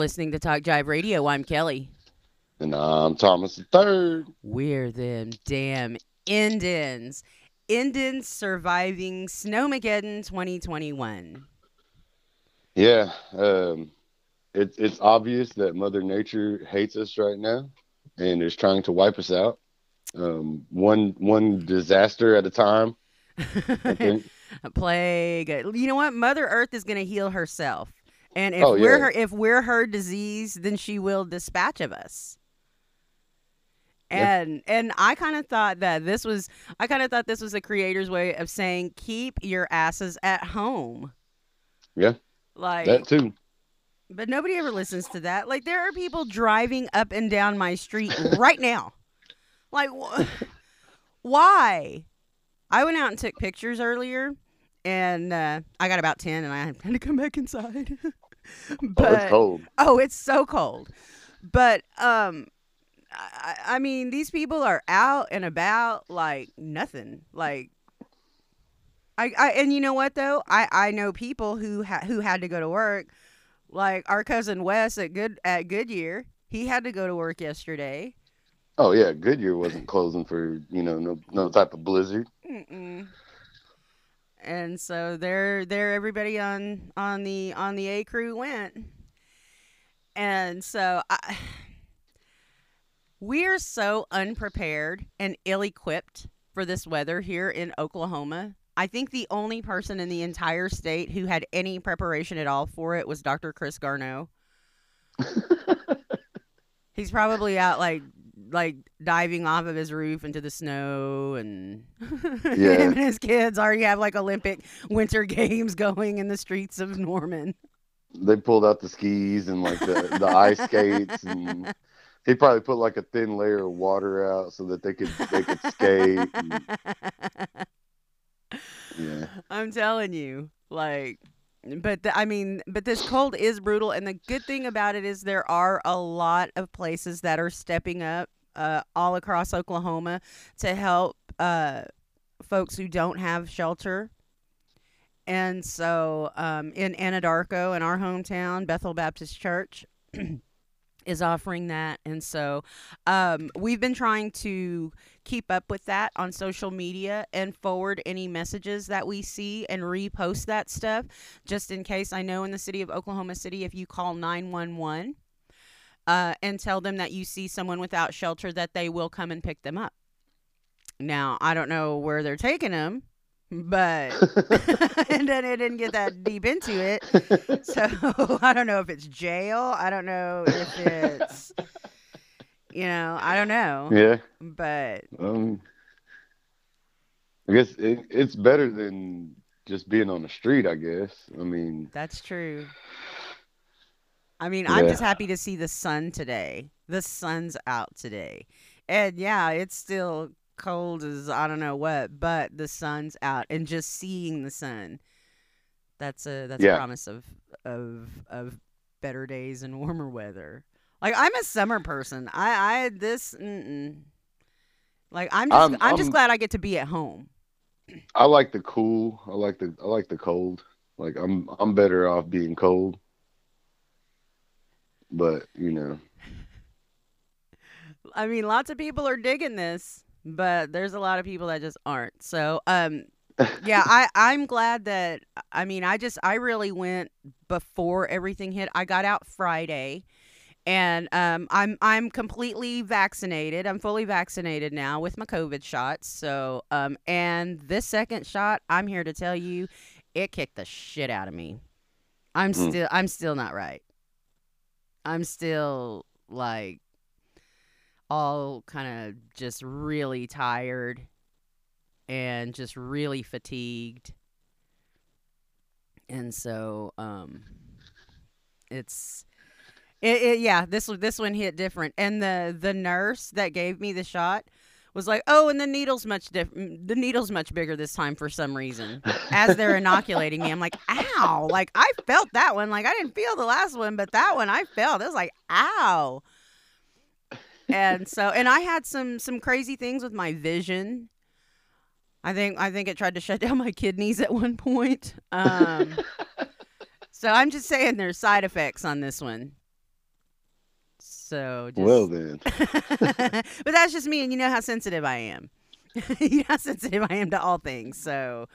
Listening to Talk Jive Radio, I'm Kelly. And I'm Thomas the Third. We're them damn Indians. Indians surviving Snowmageddon 2021. Yeah, um, it, it's obvious that Mother Nature hates us right now and is trying to wipe us out, um, one one disaster at a time. A plague. You know what? Mother Earth is going to heal herself. And if Oh, we're her if we're her disease, then she will dispatch of us. Yeah. And and I kind of thought that this was I kind of thought this was the creator's way of saying keep your asses at home. Yeah, Like that too. but nobody ever listens to that. Like there are people driving up and down my street right now. Like wh- why? I went out and took pictures earlier, and uh, I got about ten, and I had to come back inside. but oh, it's cold. oh, it's so cold. But um, I, I mean, these people are out and about like nothing. Like. I, I and you know what though I, I know people who ha- who had to go to work like our cousin Wes at good at Goodyear he had to go to work yesterday Oh yeah, Goodyear wasn't closing for you know no no type of blizzard. Mm-mm. And so there there everybody on on the on the A crew went and so I, we're so unprepared and ill-equipped for this weather here in Oklahoma. I think the only person in the entire state who had any preparation at all for it was Dr. Chris Garneau. He's probably out like like diving off of his roof into the snow and Yeah. him and his kids already have like Olympic winter games going in the streets of Norman. They pulled out the skis and like the, the ice skates, and he probably put like a thin layer of water out so that they could they could skate. and- yeah, I'm telling you, like, but the, I mean, but this cold is brutal, and the good thing about it is there are a lot of places that are stepping up uh, all across Oklahoma to help uh, folks who don't have shelter. And so, um, in Anadarko, in our hometown, Bethel Baptist Church is offering that. And so, um, we've been trying to keep up with that on social media and forward any messages that we see and repost that stuff just in case I know in the city of Oklahoma City if you call 911 uh, and tell them that you see someone without shelter that they will come and pick them up. Now, I don't know where they're taking them, but and then it didn't get that deep into it. So I don't know if it's jail. I don't know if it's you know, I don't know. yeah. But Um, I guess it, it's better than just being on the street. I guess. I mean, That's true. I mean, I'm just happy to see the sun today. The sun's out today. And yeah, it's still cold as I don't know what, but the sun's out and just seeing the sun. That's a that's a promise of of of better days and warmer weather. Like I'm a summer person. I I this mm-mm. like I'm just I'm, I'm- just I'm- glad I get to be at home. I like the cool. I like the I like the cold. Like I'm I'm better off being cold. But you know, I mean, lots of people are digging this, but there's a lot of people that just aren't. So, um, yeah, I I'm glad that I mean, I just I really went before everything hit. I got out Friday. And um, I'm I'm completely vaccinated. I'm fully vaccinated now with my COVID shots. So um, and this second shot, I'm here to tell you, it kicked the shit out of me. I'm Mm. still I'm still not right. I'm still like all kind of just really tired and just really fatigued. And so um it's it, it yeah, this this one hit different. And the the nurse that gave me the shot was like, "Oh, and the needle's much different. The needle's much bigger this time for some reason." As they're inoculating me, I'm like, "Ow!" Like I felt that one. Like I didn't feel the last one, but that one I felt. It was like, "Ow!" And so, and I had some some crazy things with my vision. I think I think it tried to shut down my kidneys at one point. Um, so I'm just saying there's side effects on this one. So just, Well then, but that's just me, and you know how sensitive I am. you know how sensitive I am to all things. So,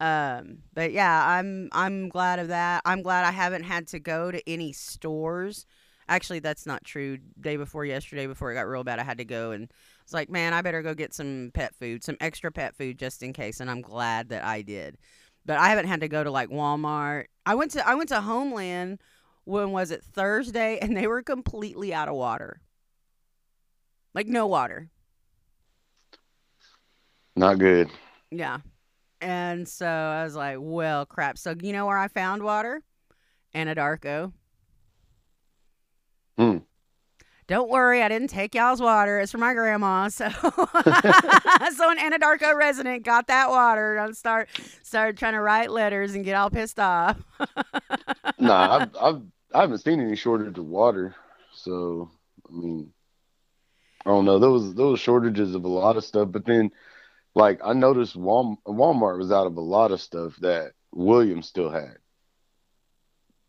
um, but yeah, I'm I'm glad of that. I'm glad I haven't had to go to any stores. Actually, that's not true. Day before yesterday, before it got real bad, I had to go and it's like, man, I better go get some pet food, some extra pet food just in case. And I'm glad that I did. But I haven't had to go to like Walmart. I went to I went to Homeland. When was it Thursday? And they were completely out of water. Like no water. not good. Yeah. And so I was like, well, crap. So you know where I found water? Anadarko. Hmm. Don't worry, I didn't take y'all's water. It's for my grandma. So, so an Anadarko resident got that water and start started trying to write letters and get all pissed off. Nah, I've, I've I haven't seen any shortage of water. So I mean, I don't know. There was there was shortages of a lot of stuff, but then like I noticed Wal- Walmart was out of a lot of stuff that Williams still had.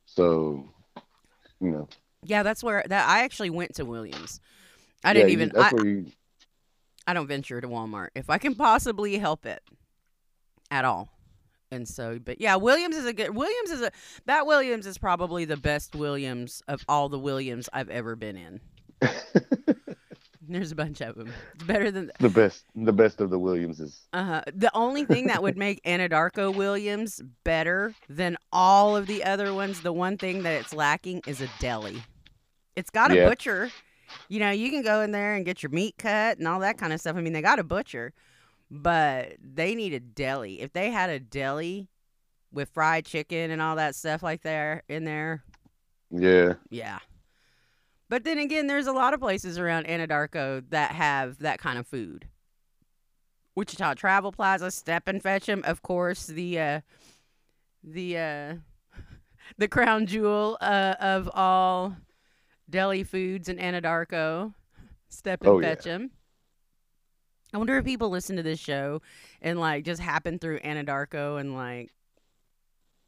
So, you know, yeah, that's where that I actually went to Williams. I yeah, didn't you- even. That's I, you. I don't venture to Walmart if I can possibly help it at all. And so, but yeah, Williams is a good Williams is a that Williams is probably the best Williams of all the Williams I've ever been in. There's a bunch of them. It's better than the best, the best of the Williamses. uh huh. the only thing that would make Anadarko Williams better than all of the other ones, the one thing that it's lacking is a deli. It's got a Yeah. butcher. You know, you can go in there and get your meat cut and all that kind of stuff. I mean, they got a butcher, but they need a deli. If they had a deli with fried chicken and all that stuff like there in there, Yeah, yeah. But then again, there's a lot of places around Anadarko that have that kind of food. Wichita Travel Plaza, Step and Fetch 'em, of course, the uh, the uh, the crown jewel uh, of all deli foods in Anadarko, Step and Oh, yeah. Fetch 'em. I wonder if people listen to this show and like just happen through Anadarko and like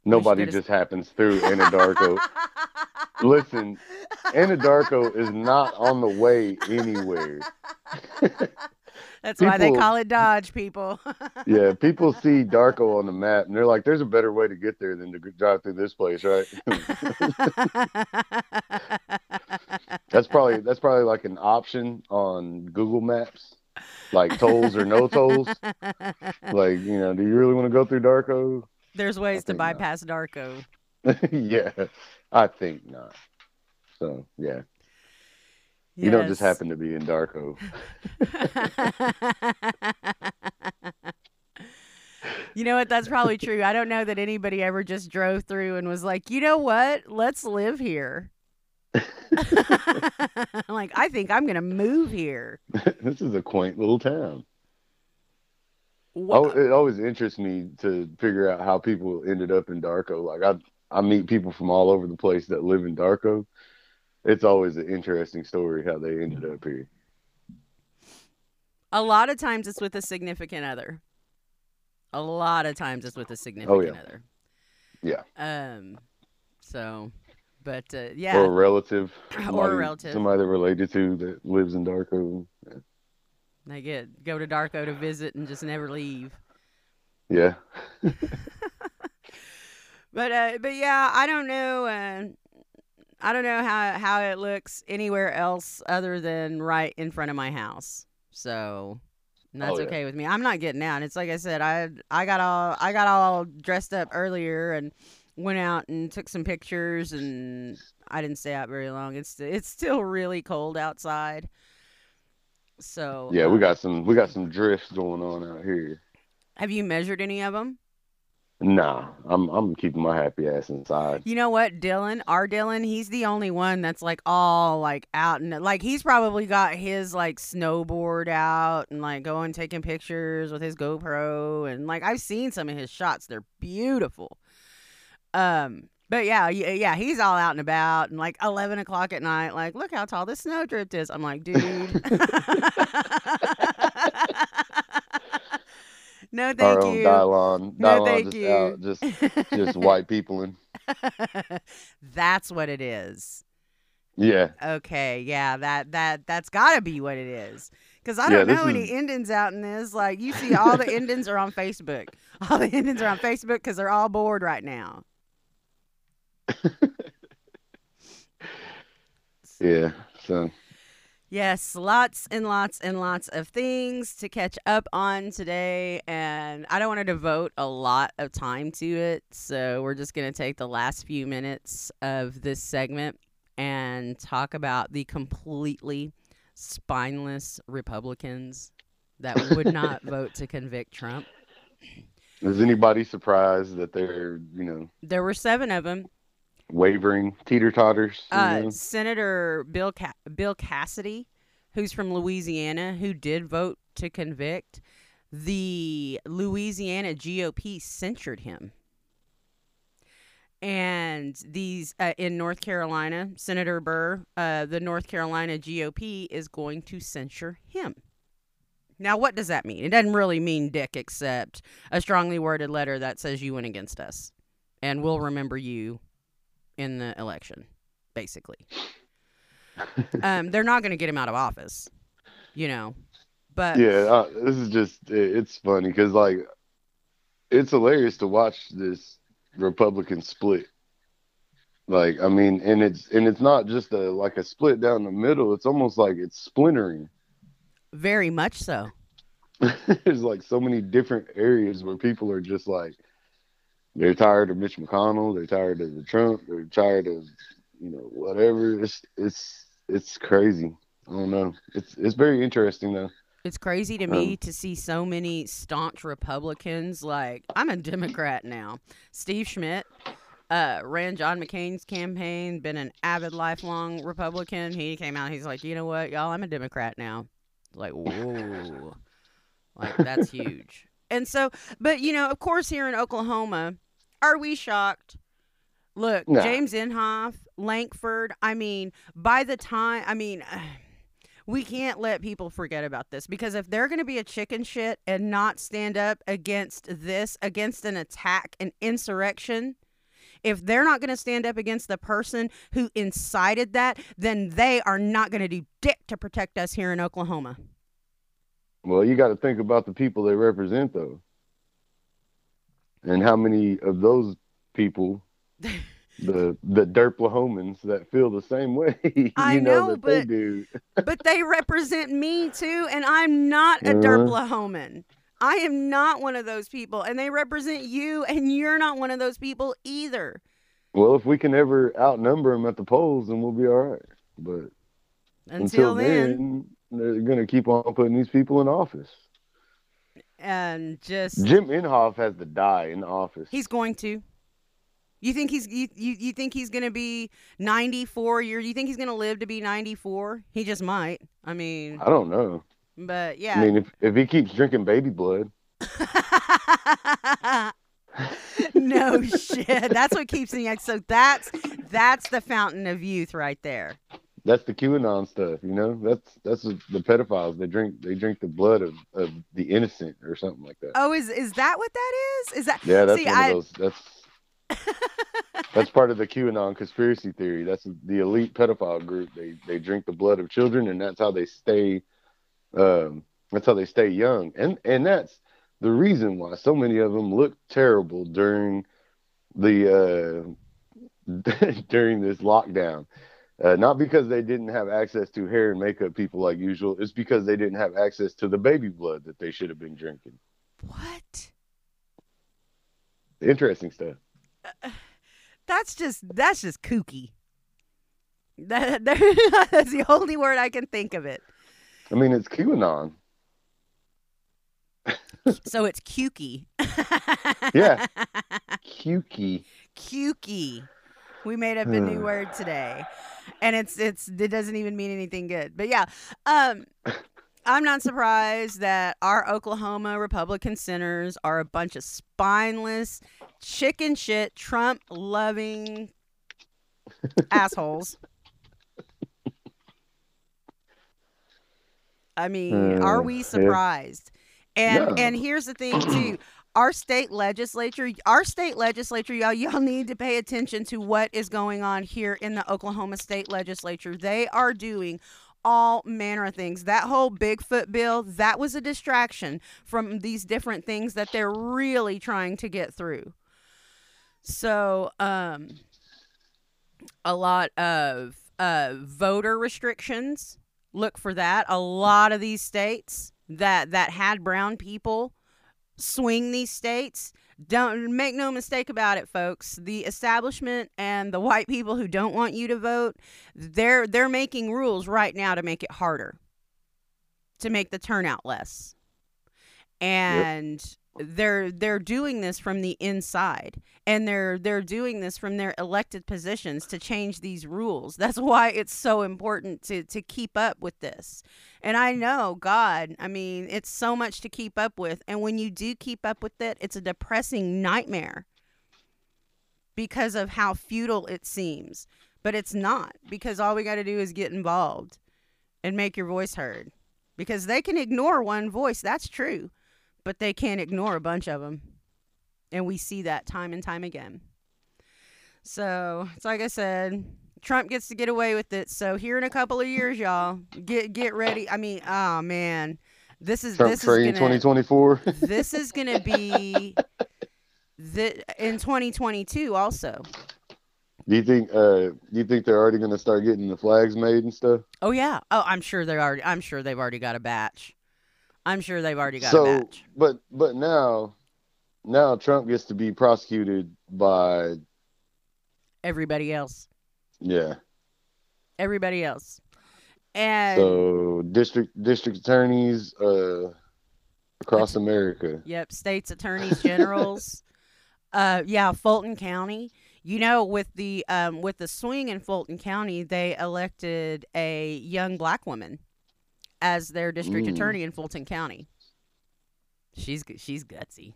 nobody just happens through Anadarko. Listen, Anadarko is not on the way anywhere. That's why they call it Dodge, people. Yeah, people see Darko on the map and they're like, "There's a better way to get there than to drive through this place, right?" That's probably that's probably like an option on Google Maps, like tolls or no tolls. Like, you know, do you really want to go through Darko? There's ways to think not. bypass Darko. yeah, I think not. So yeah, you don't just happen to be in Darko. you know what? That's probably true. I don't know that anybody ever just drove through and was like, you know what? Let's live here. like, I think I'm going to move here. this is a quaint little town. Wha- Oh, it always interests me to figure out how people ended up in Darko. Like I, I meet people from all over the place that live in Darko. It's always an interesting story how they ended up here. A lot of times it's with a significant other. A lot of times it's with a significant other. Yeah. Um. So, but uh, yeah, Or a relative. Or a relative. Somebody they're related to that lives in Darko. they get go to Darko to visit and just never leave. Yeah. But uh, but yeah, I don't know. Uh, I don't know how how it looks anywhere else other than right in front of my house. So that's Oh, yeah. okay with me. I'm not getting out. It's like I said. I I got all I got all dressed up earlier and went out and took some pictures and I didn't stay out very long. It's it's still really cold outside. So Yeah, we um, got some we got some drifts going on out here. Have you measured any of them? Nah, I'm I'm keeping my happy ass inside. You know what, Dylan, our Dylan, he's the only one that's like all like out and like he's probably got his like snowboard out and like going taking pictures with his GoPro and like I've seen some of his shots. They're beautiful. Um, but yeah, yeah, yeah, he's all out and about and like eleven o'clock at night, like look how tall this snowdrift is. I'm like, dude. no, thank Our own you. Dylan. No, Dylan thank just you. out just just white people and That's what it is. Yeah. Okay, yeah, that that that's got to be what it is. Because I don't this know any is- Indians out in this. Like you see, all the Indians are on Facebook. All the Indians are on Facebook because they're all bored right now. Yeah. So Yes, lots and lots and lots of things to catch up on today. And I don't want to devote a lot of time to it. So we're just going to take the last few minutes of this segment and talk about the completely spineless Republicans that would not vote to convict Trump. is anybody surprised that they're, you know, There were seven of them. Wavering, teeter totters? Uh, know? Senator Bill Ca- Bill Cassidy, who's from Louisiana, who did vote to convict, the Louisiana GOP censured him. And these uh, in North Carolina, Senator Burr, uh, the North Carolina GOP is going to censure him. Now, what does that mean? It doesn't really mean dick, except a strongly worded letter that says you went against us, and we'll remember you in the election, basically. um, they're not going to get him out of office, you know. But yeah, uh, this is just it- it's funny because like it's hilarious to watch this Republican split. Like I mean, and it's and it's not just a like a split down the middle. It's almost like it's splintering. very much so. There's like so many different areas where people are just like they're tired of Mitch McConnell, they're tired of the Trump, they're tired of you know whatever. It's it's it's crazy. I don't know. It's it's very interesting though. It's crazy to me Um, to see so many staunch Republicans. Like, I'm a Democrat now. Steve Schmidt uh, ran John McCain's campaign, been an avid, lifelong Republican. He came out, he's like, you know what, y'all, I'm a Democrat now. Like, whoa. like, that's huge. And so, but, you know, of course, here in Oklahoma, are we shocked? Look, Nah. James Inhofe, Lankford, I mean, by the time, I mean, we can't let people forget about this because if they're going to be a chicken shit and not stand up against this, against an attack, an insurrection, if they're not going to stand up against the person who incited that, then they are not going to do dick to protect us here in Oklahoma. Well, you got to think about the people they represent, though, and how many of those people, the the Derplahomans, that feel the same way. you I know, know, that they do. but they represent me too, and I'm not a Uh-huh. Derplahoman. I am not one of those people, and they represent you, and you're not one of those people either. Well, if we can ever outnumber them at the polls, then we'll be all right. But Until, until, then, then, they're going to keep on putting these people in office. And just Jim Inhofe has to die in office. he's going to. You think he's you, you, you think he's gonna be ninety four years? You think he's gonna live to be ninety four? He just might. I mean, I don't know. but yeah. I mean, if if he keeps drinking baby blood, no shit. That's what keeps me. So that's that's the fountain of youth right there. That's the QAnon stuff. You know, that's that's the pedophiles. They drink they drink the blood of, of the innocent or something like that. Oh, is is that what that is? Is that Yeah, that's see, one I- of those. That's that's part of the QAnon conspiracy theory. That's the elite pedophile group. They they drink the blood of children, and that's how they stay. Um, that's how they stay young, and and that's the reason why so many of them look terrible during the uh, during this lockdown. Uh, not because they didn't have access to hair and makeup people like usual. It's because they didn't have access to the baby blood that they should have been drinking. what? Interesting stuff. That's just that's just kooky. That, that- that's the only word I can think of it. I mean, it's QAnon. So it's kooky. Yeah. Kooky. kooky. We made up a new word today, and it's it's it doesn't even mean anything good. But yeah, um, I'm not surprised that our Oklahoma Republican senators are a bunch of spineless, chicken shit, Trump loving assholes. I mean, are Uh, we yeah. surprised? And No. and here's the thing too. Our state legislature, our state legislature, y'all, y'all need to pay attention to what is going on here in the Oklahoma State Legislature. They are doing all manner of things. That whole Bigfoot bill, that was a distraction from these different things that they're really trying to get through. So, um, a lot of uh, voter restrictions. Look for that. A lot of these states that that had brown people swing these states. Don't make no mistake about it, folks. The establishment and the white people who don't want you to vote, they're they're making rules right now to make it harder. To make the turnout less. And yep they're they're doing this from the inside and they're they're doing this from their elected positions to change these rules. That's why it's so important to to keep up with this. And i know god i mean it's so much to keep up with and when you do keep up with it it's a depressing nightmare because of how futile it seems. But it's not because all we got to do is get involved and make your voice heard because they can ignore one voice that's true but they can't ignore a bunch of them. And we see that time and time again. So it's like I said, Trump gets to get away with it. So here in a couple of years, y'all get get ready. I mean, oh man, this is Trump this train is gonna, 2024. this is gonna be the in 2022 also. Do you think uh do you think they're already gonna start getting the flags made and stuff? Oh yeah. Oh, I'm sure they're already. I'm sure they've already got a batch. I'm sure they've already got so, a batch. But but now now Trump gets to be prosecuted by everybody else. Yeah. Everybody else. And so district district attorneys uh across America. Yep, states attorneys generals. uh yeah, Fulton County. You know, with the um with the swing in Fulton County, they elected a young black woman as their district mm. attorney in Fulton County. She's she's gutsy.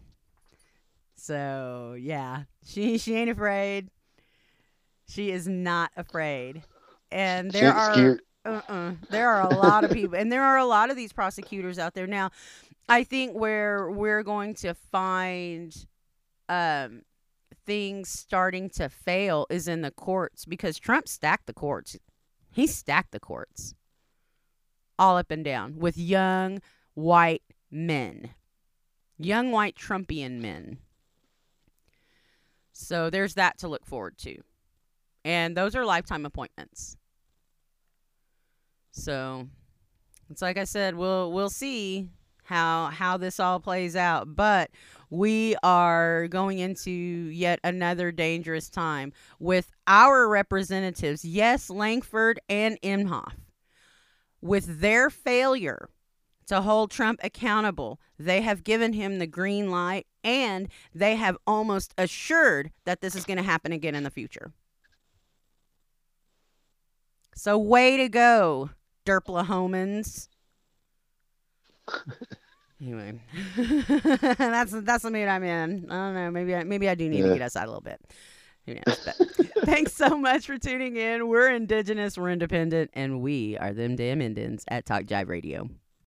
So yeah, she she ain't afraid. She is not afraid, and there are uh-uh, there are a lot of people, and there are a lot of these prosecutors out there now. I think where we're going to find um, things starting to fail is in the courts because Trump stacked the courts. He stacked the courts all up and down with young white men, young white Trumpian men. So there's that to look forward to. And those are lifetime appointments. So it's like I said, we'll we'll see how how this all plays out. But we are going into yet another dangerous time with our representatives, yes, Lankford and Inhofe with their failure to hold Trump accountable, they have given him the green light and they have almost assured that this is going to happen again in the future. So, way to go, Derplahomans. anyway, that's that's the mood I'm in. I don't know. Maybe I, maybe I do need yeah. to get outside a little bit. Who knows? But thanks so much for tuning in. We're Indigenous, we're independent, and we are them damn Indians at Talk Jive Radio.